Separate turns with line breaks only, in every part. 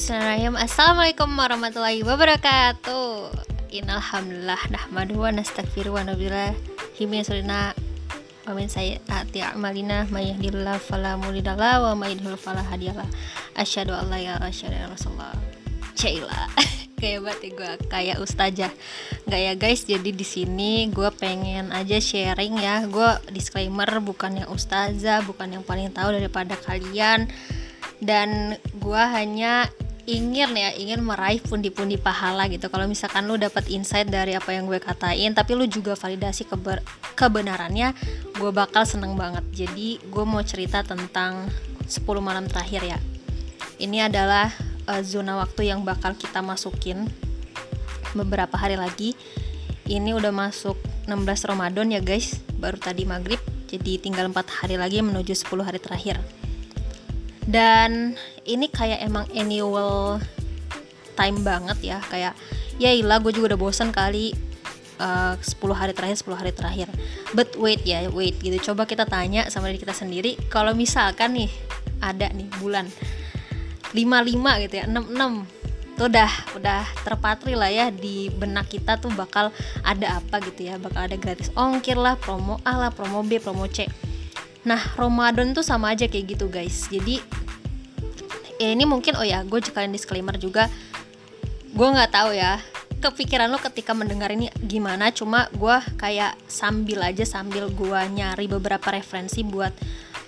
Bismillahirrahmanirrahim. Assalamualaikum warahmatullahi wabarakatuh. Innalhamdulillah Nahmadu wa nasta'gfiru wa nabilah Himi surina Wa min sayyati a'malina May mudhillalah Wa may yudhlil fala hadiyalah Asyhadu ilaha illallah Rasulullah. Cila. Kayak banget ya gue kayak ustazah. Gak ya guys? Jadi di sini gue pengen aja sharing ya. Gue disclaimer bukan yang ustazah Bukan yang paling tahu daripada kalian. Dan gue hanya ingin ya ingin meraih pundi-pundi pahala gitu. Kalau misalkan lu dapat insight dari apa yang gue katain tapi lu juga validasi keber kebenarannya gue bakal seneng banget. Jadi gue mau cerita tentang 10 malam terakhir ya. Ini adalah uh, zona waktu yang bakal kita masukin beberapa hari lagi. Ini udah masuk 16 Ramadan ya guys baru tadi maghrib. Jadi tinggal 4 hari lagi menuju 10 hari terakhir dan ini kayak emang annual time banget ya. Kayak ya ilah gue juga udah bosan kali uh, 10 hari terakhir 10 hari terakhir. But wait ya wait gitu. Coba kita tanya sama diri kita sendiri. Kalau misalkan nih ada nih bulan 55 gitu ya 66 tuh udah udah terpatri lah ya di benak kita tuh bakal ada apa gitu ya. Bakal ada gratis ongkir lah promo A lah promo B promo C Nah, Ramadan tuh sama aja kayak gitu, guys. Jadi ya ini mungkin oh ya, gue sekalian disclaimer juga. Gue nggak tahu ya kepikiran lo ketika mendengar ini gimana. Cuma gue kayak sambil aja sambil gue nyari beberapa referensi buat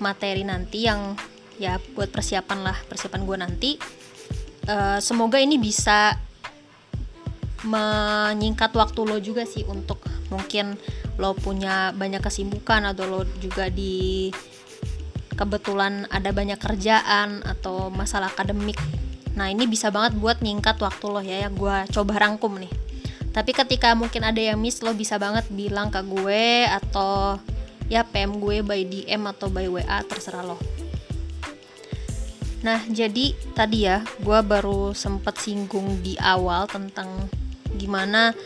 materi nanti yang ya buat persiapan lah persiapan gue nanti. Uh, semoga ini bisa menyingkat waktu lo juga sih untuk mungkin lo punya banyak kesibukan atau lo juga di kebetulan ada banyak kerjaan atau masalah akademik. Nah ini bisa banget buat nyingkat waktu lo ya yang gue coba rangkum nih. Tapi ketika mungkin ada yang miss lo bisa banget bilang ke gue atau ya PM gue by DM atau by WA terserah lo. Nah jadi tadi ya gue baru sempet singgung di awal tentang gimana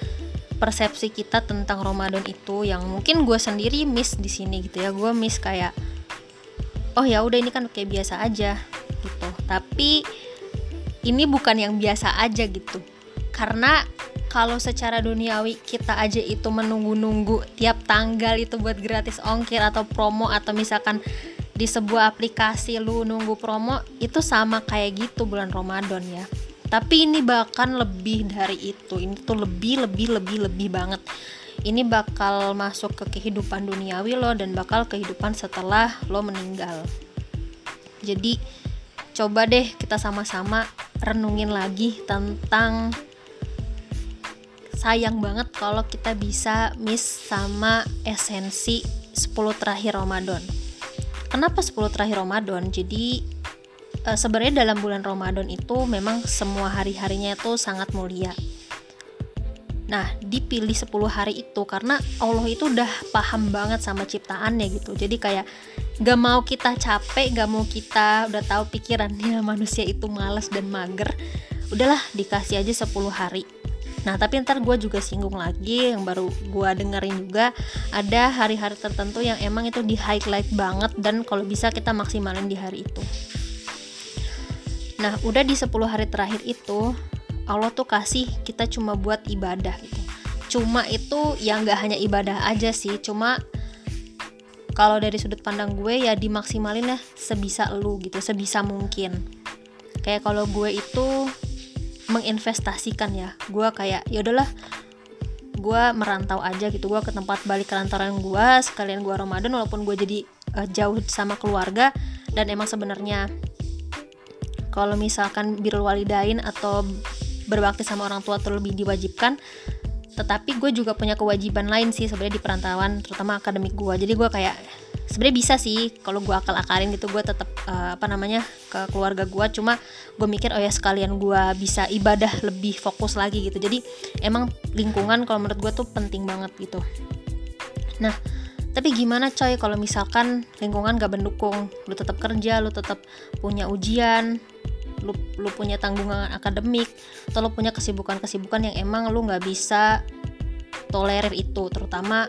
persepsi kita tentang Ramadan itu yang mungkin gue sendiri miss di sini gitu ya. Gue miss kayak oh ya udah ini kan kayak biasa aja gitu. Tapi ini bukan yang biasa aja gitu. Karena kalau secara duniawi kita aja itu menunggu-nunggu tiap tanggal itu buat gratis ongkir atau promo atau misalkan di sebuah aplikasi lu nunggu promo itu sama kayak gitu bulan Ramadan ya tapi ini bahkan lebih dari itu. Ini tuh lebih lebih lebih lebih banget. Ini bakal masuk ke kehidupan duniawi lo dan bakal kehidupan setelah lo meninggal. Jadi coba deh kita sama-sama renungin lagi tentang sayang banget kalau kita bisa miss sama esensi 10 terakhir Ramadan. Kenapa 10 terakhir Ramadan? Jadi uh, sebenarnya dalam bulan Ramadan itu memang semua hari-harinya itu sangat mulia. Nah, dipilih 10 hari itu karena Allah itu udah paham banget sama ciptaannya gitu. Jadi kayak gak mau kita capek, gak mau kita udah tahu pikirannya manusia itu malas dan mager. Udahlah dikasih aja 10 hari. Nah, tapi ntar gue juga singgung lagi yang baru gue dengerin juga ada hari-hari tertentu yang emang itu di highlight banget dan kalau bisa kita maksimalin di hari itu. Nah, udah di 10 hari terakhir itu Allah tuh kasih kita cuma buat ibadah gitu. Cuma itu yang gak hanya ibadah aja sih, cuma kalau dari sudut pandang gue ya dimaksimalin ya sebisa lu gitu, sebisa mungkin. Kayak kalau gue itu menginvestasikan ya, gue kayak ya udahlah gue merantau aja gitu gue ke tempat balik kelantaran gue sekalian gue Ramadan walaupun gue jadi uh, jauh sama keluarga dan emang sebenarnya kalau misalkan birul walidain atau berbakti sama orang tua terlebih diwajibkan tetapi gue juga punya kewajiban lain sih sebenarnya di perantauan terutama akademik gue. Jadi gue kayak sebenarnya bisa sih kalau gue akal akalin gitu gue tetap uh, apa namanya ke keluarga gue. Cuma gue mikir oh ya sekalian gue bisa ibadah lebih fokus lagi gitu. Jadi emang lingkungan kalau menurut gue tuh penting banget gitu. Nah tapi gimana coy kalau misalkan lingkungan gak mendukung? Lu tetap kerja lu tetap punya ujian lu, lu punya tanggungan akademik atau lu punya kesibukan-kesibukan yang emang lu nggak bisa tolerir itu. Terutama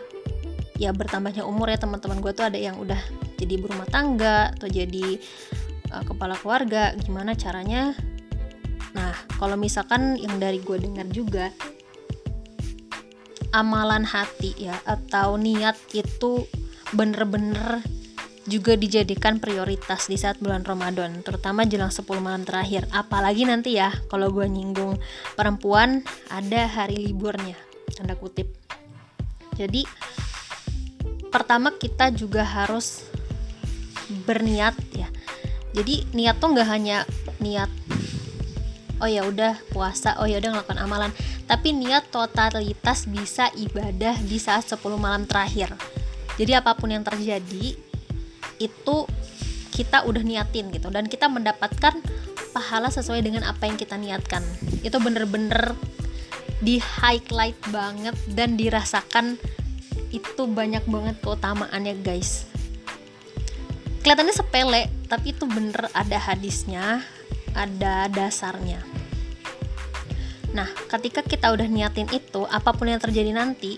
ya bertambahnya umur ya teman-teman gue tuh ada yang udah jadi berumah tangga atau jadi uh, kepala keluarga. Gimana caranya? Nah kalau misalkan yang dari gue dengar juga amalan hati ya atau niat itu bener-bener juga dijadikan prioritas di saat bulan Ramadan, terutama jelang 10 malam terakhir. Apalagi nanti ya, kalau gue nyinggung perempuan, ada hari liburnya, tanda kutip. Jadi, pertama kita juga harus berniat ya. Jadi niat tuh nggak hanya niat oh ya udah puasa, oh ya udah ngelakukan amalan, tapi niat totalitas bisa ibadah di saat 10 malam terakhir. Jadi apa pun yang terjadi, itu kita udah niatin gitu. Dan kita mendapatkan pahala sesuai dengan apa yang kita niatkan. Itu bener-bener di highlight banget dan dirasakan itu banyak banget keutamaannya guys. Kelihatannya sepele tapi itu bener ada hadisnya ada dasarnya. Nah ketika kita udah niatin itu apa pun yang terjadi nanti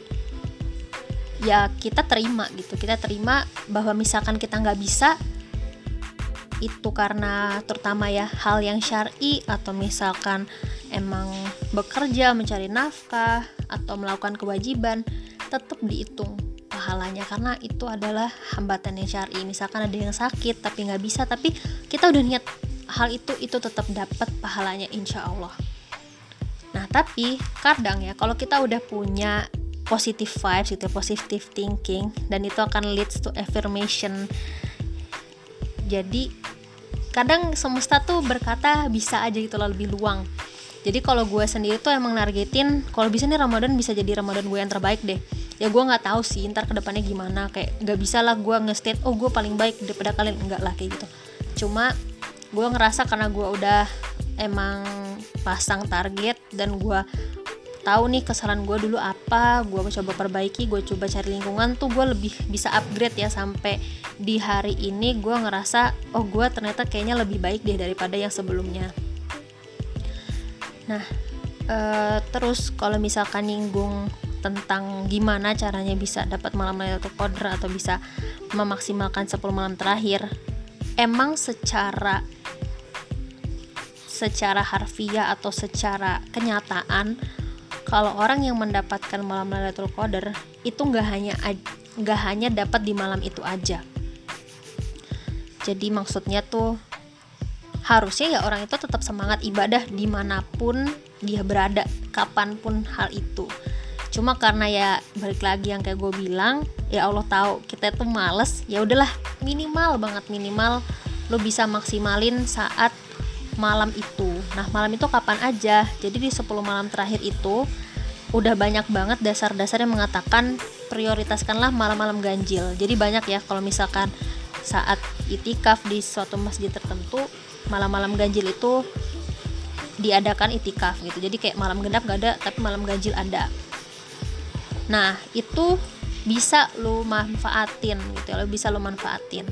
ya kita terima gitu. Kita terima bahwa misalkan kita nggak bisa itu karena terutama ya hal yang syari atau misalkan emang bekerja mencari nafkah atau melakukan kewajiban tetap dihitung pahalanya. Karena itu adalah hambatan yang syari. Misalkan ada yang sakit tapi nggak bisa tapi kita udah niat hal itu itu tetap dapat pahalanya insya Allah. Nah tapi kadang ya kalau kita udah punya positive vibes gitu positive thinking dan itu akan leads to affirmation. Jadi kadang semesta tuh berkata bisa aja gitu lebih luang. Jadi kalau gue sendiri tuh emang nargetin kalau bisa nih Ramadan bisa jadi Ramadan gue yang terbaik deh. Ya gue nggak tahu sih ntar ke depannya gimana kayak nggak bisa lah gue nge-state oh gue paling baik daripada kalian. Enggak lah kayak gitu. Cuma gue ngerasa karena gue udah emang pasang target dan gue tahu nih kesalahan gue dulu apa gue coba perbaiki gue coba cari lingkungan tuh gue lebih bisa upgrade ya sampai di hari ini gue ngerasa oh gue ternyata kayaknya lebih baik deh daripada yang sebelumnya. Nah uh, terus kalau misalkan nyinggung tentang gimana caranya bisa dapat malam Lailatul Qadar atau bisa memaksimalkan 10 malam terakhir emang secara secara harfiah atau secara kenyataan kalau orang yang mendapatkan malam Lailatul Qadar itu nggak hanya nggak hanya dapat di malam itu aja. Jadi maksudnya tuh harusnya ya orang itu tetap semangat ibadah di mana pun dia berada, kapan pun hal itu. Cuma karena ya balik lagi yang kayak gue bilang, ya Allah tahu kita tuh males, ya udahlah minimal banget minimal lo bisa maksimalin saat malam itu. Nah, malam itu kapan aja? Jadi di 10 malam terakhir itu udah banyak banget dasar-dasar yang mengatakan prioritaskanlah malam-malam ganjil. Jadi banyak ya kalau misalkan saat itikaf di suatu masjid tertentu, malam-malam ganjil itu diadakan itikaf gitu. Jadi kayak malam genap gak ada, tapi malam ganjil ada. Nah, itu bisa lu manfaatin gitu ya, lo bisa lu manfaatin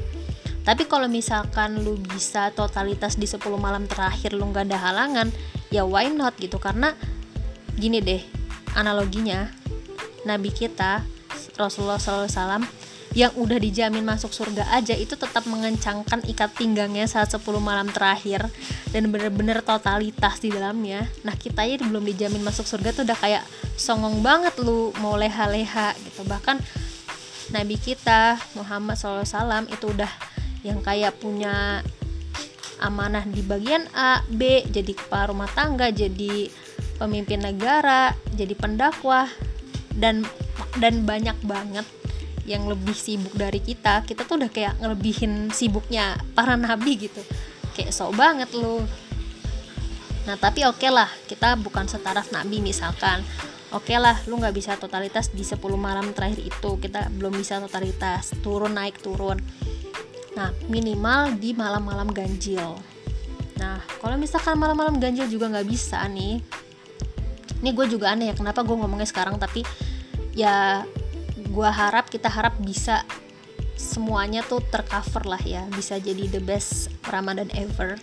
tapi kalau misalkan lu bisa totalitas di 10 malam terakhir lu nggak ada halangan ya why not gitu? Karena gini deh analoginya nabi kita Rasulullah SAW yang udah dijamin masuk surga aja itu tetap mengencangkan ikat pinggangnya saat 10 malam terakhir dan bener-bener totalitas di dalamnya. Nah kita ya belum dijamin masuk surga tuh udah kayak songong banget lu mau leha-leha gitu. Bahkan Nabi kita Muhammad SAW itu udah yang kayak punya amanah di bagian A, B, jadi kepala rumah tangga, jadi pemimpin negara, jadi pendakwah dan dan banyak banget yang lebih sibuk dari kita. Kita tuh udah kayak ngelebihin sibuknya para nabi gitu. Kayak sok banget lu. Nah, tapi oke okay lah, kita bukan setaraf nabi misalkan. Oke okay lah, lu nggak bisa totalitas di 10 malam terakhir itu. Kita belum bisa totalitas, turun naik turun Nah, minimal di malam-malam ganjil. Nah, kalau misalkan malam-malam ganjil juga nggak bisa nih, ini gue juga aneh ya kenapa gue ngomongnya sekarang tapi ya gue harap kita harap bisa semuanya tuh tercover lah ya bisa jadi the best Ramadan ever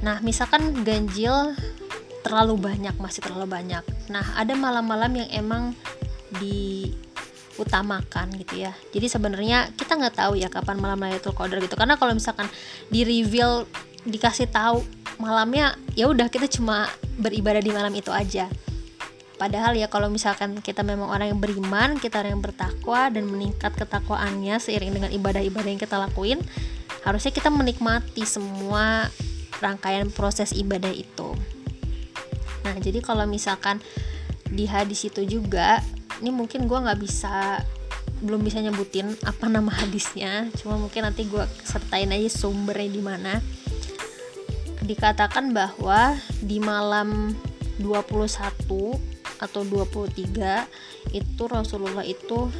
nah misalkan ganjil terlalu banyak masih terlalu banyak nah ada malam-malam yang emang di utamakan gitu ya. Jadi sebenarnya kita nggak tahu ya kapan malam Lailatul Qadar gitu. Karena kalau misalkan di reveal dikasih tahu malamnya ya udah kita cuma beribadah di malam itu aja. Padahal ya kalau misalkan kita memang orang yang beriman kita orang yang bertakwa dan meningkat ketakwaannya seiring dengan ibadah-ibadah yang kita lakuin harusnya kita menikmati semua rangkaian proses ibadah itu. Nah jadi kalau misalkan di hadis itu juga ini mungkin gue nggak bisa belum bisa nyebutin apa nama hadisnya. Cuma mungkin nanti gue sertain aja sumbernya di mana. Dikatakan bahwa di malam 21 atau 23 itu Rasulullah itu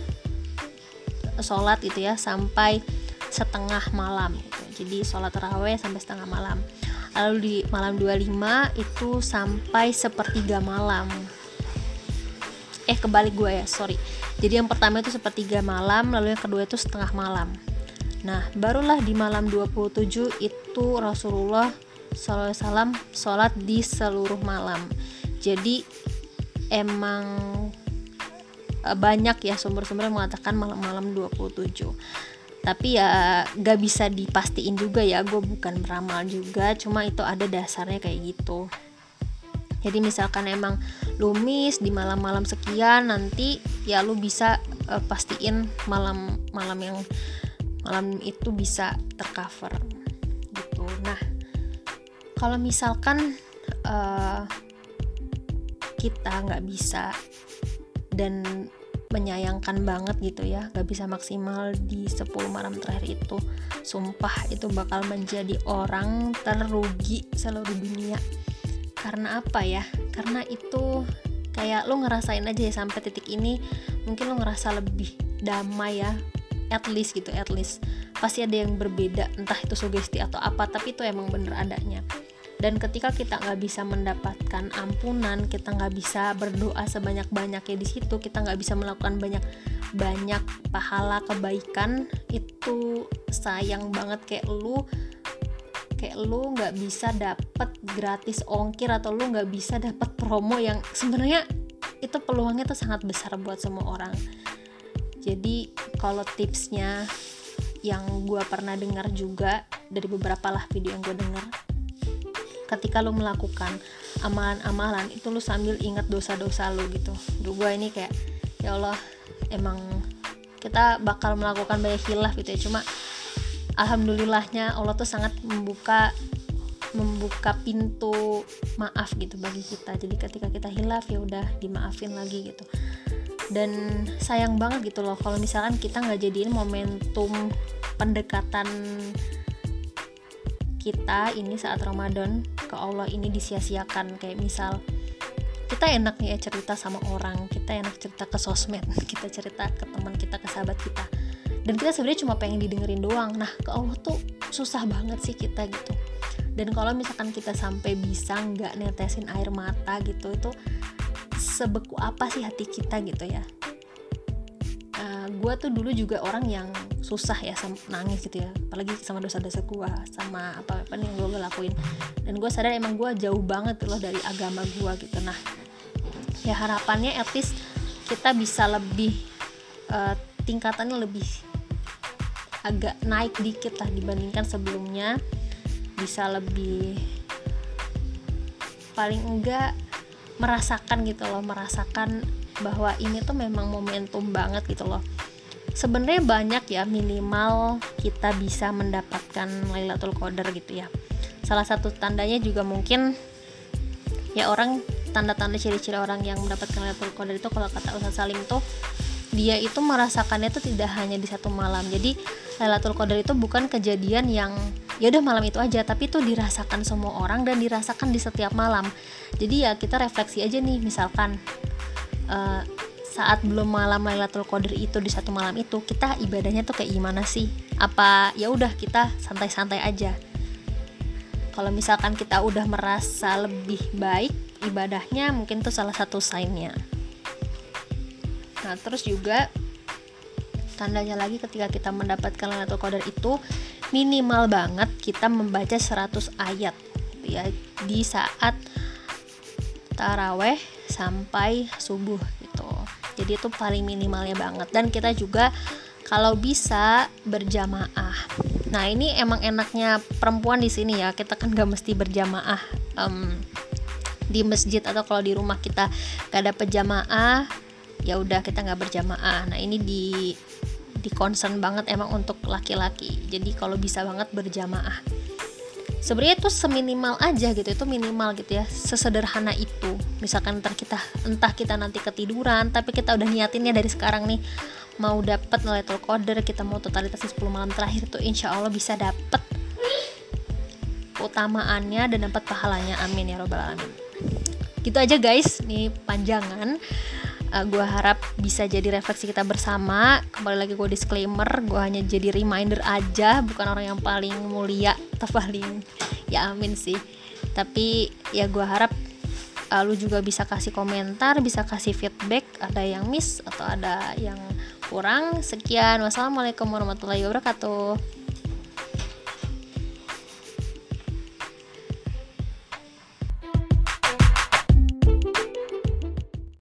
sholat itu ya sampai setengah malam gitu. jadi sholat terawih sampai setengah malam. Lalu di malam 25 itu sampai sepertiga malam eh kebalik gue ya sorry. Jadi yang pertama itu sepertiga malam lalu yang kedua itu setengah malam. Nah barulah di malam 27 itu Rasulullah SAW sholat di seluruh malam. Jadi emang eh, banyak ya sumber-sumber yang mengatakan malam-malam 27 tapi ya gak bisa dipastiin juga ya gue bukan beramal juga. Cuma itu ada dasarnya kayak gitu jadi misalkan emang lu miss di malam-malam sekian nanti ya lu bisa uh, pastiin malam malam yang malam itu bisa tercover. Gitu. Nah kalau misalkan uh, kita nggak bisa dan menyayangkan banget gitu ya gak bisa maksimal di 10 malam terakhir itu sumpah itu bakal menjadi orang terugi seluruh dunia karena apa ya? Karena itu kayak lo ngerasain aja ya sampai titik ini mungkin lo ngerasa lebih damai ya. At least gitu at least. Pasti ada yang berbeda entah itu sugesti atau apa tapi itu emang bener adanya. Dan ketika kita nggak bisa mendapatkan ampunan kita nggak bisa berdoa sebanyak banyaknya di situ kita nggak bisa melakukan banyak banyak pahala kebaikan itu sayang banget. Kayak lu kayak lu nggak bisa dapet gratis ongkir atau lu nggak bisa dapet promo yang sebenarnya itu peluangnya tuh sangat besar buat semua orang. Jadi kalau tipsnya yang gue pernah dengar juga dari beberapa lah video yang gue dengar ketika lu melakukan amalan-amalan itu lu sambil ingat dosa-dosa lu gitu. Duh gue ini kayak ya Allah emang kita bakal melakukan banyak hilaf gitu ya. Cuma alhamdulillahnya Allah tuh sangat membuka membuka pintu maaf gitu bagi kita. Jadi ketika kita hilaf ya udah dimaafin lagi gitu. Dan sayang banget gitu loh kalau misalkan kita nggak jadiin momentum pendekatan kita ini saat Ramadan ke Allah ini disia-siakan. Kayak misal kita enak nih ya cerita sama orang kita enak cerita ke sosmed kita cerita ke teman kita ke sahabat kita. Dan kita sebenarnya cuma pengen didengerin doang. Nah ke Allah tuh susah banget sih kita gitu dan kalau misalkan kita sampai bisa nggak netesin air mata gitu itu sebeku apa sih hati kita gitu ya? Uh, eh, gue tuh dulu juga orang yang susah ya nangis gitu ya. Apalagi sama dosa-dosa gue sama apa apa yang gue lakuin dan gue sadar emang gue jauh banget loh dari agama gue gitu. Nah ya harapannya at least kita bisa lebih uh, tingkatannya lebih agak naik dikit lah dibandingkan sebelumnya bisa lebih paling enggak merasakan gitu loh merasakan bahwa ini tuh memang momentum banget gitu loh. Sebenarnya banyak ya minimal kita bisa mendapatkan Lailatul Qadar gitu ya. Salah satu tandanya juga mungkin ya orang tanda-tanda ciri-ciri orang yang mendapatkan Lailatul Qadar itu kalau kata Ustaz Salim tuh dia itu merasakannya itu tidak hanya di satu malam. Jadi Lailatul Qadar itu bukan kejadian yang ya udah malam itu aja. Tapi itu dirasakan semua orang dan dirasakan di setiap malam. Jadi ya kita refleksi aja nih misalkan uh, saat belum malam Lailatul Qadar itu di satu malam itu kita ibadahnya tuh kayak gimana sih? Apa ya udah kita santai-santai aja? Kalau misalkan kita udah merasa lebih baik ibadahnya mungkin tuh salah satu signnya. Nah, terus juga tandanya lagi ketika kita mendapatkan Lailatul Qadar itu minimal banget kita membaca 100 ayat ya di saat taraweh sampai subuh gitu. Jadi itu paling minimalnya banget. Dan kita juga kalau bisa berjamaah. Nah ini emang enaknya perempuan di sini ya. Kita kan gak mesti berjamaah um, di masjid atau kalau di rumah kita gak ada jamaah ya udah kita nggak berjamaah. Nah ini di di concern banget emang untuk laki-laki. Jadi kalau bisa banget berjamaah. Sebenarnya itu seminimal aja gitu itu minimal gitu ya sesederhana itu. Misalkan ntar kita entah kita nanti ketiduran tapi kita udah niatinnya dari sekarang nih mau dapat Lailatul Qadar kita mau totalitas 10 malam terakhir tuh insya Allah bisa dapat utamaannya dan dapat pahalanya amin ya robbal alamin. Gitu aja guys nih panjangan uh, eh, gue harap bisa jadi refleksi kita bersama. Kembali lagi gue disclaimer gue hanya jadi reminder aja bukan orang yang paling mulia atau paling ya amin sih. Tapi ya gue harap uh, lu juga bisa kasih komentar bisa kasih feedback ada yang miss atau ada yang kurang. Sekian. Wassalamualaikum warahmatullahi wabarakatuh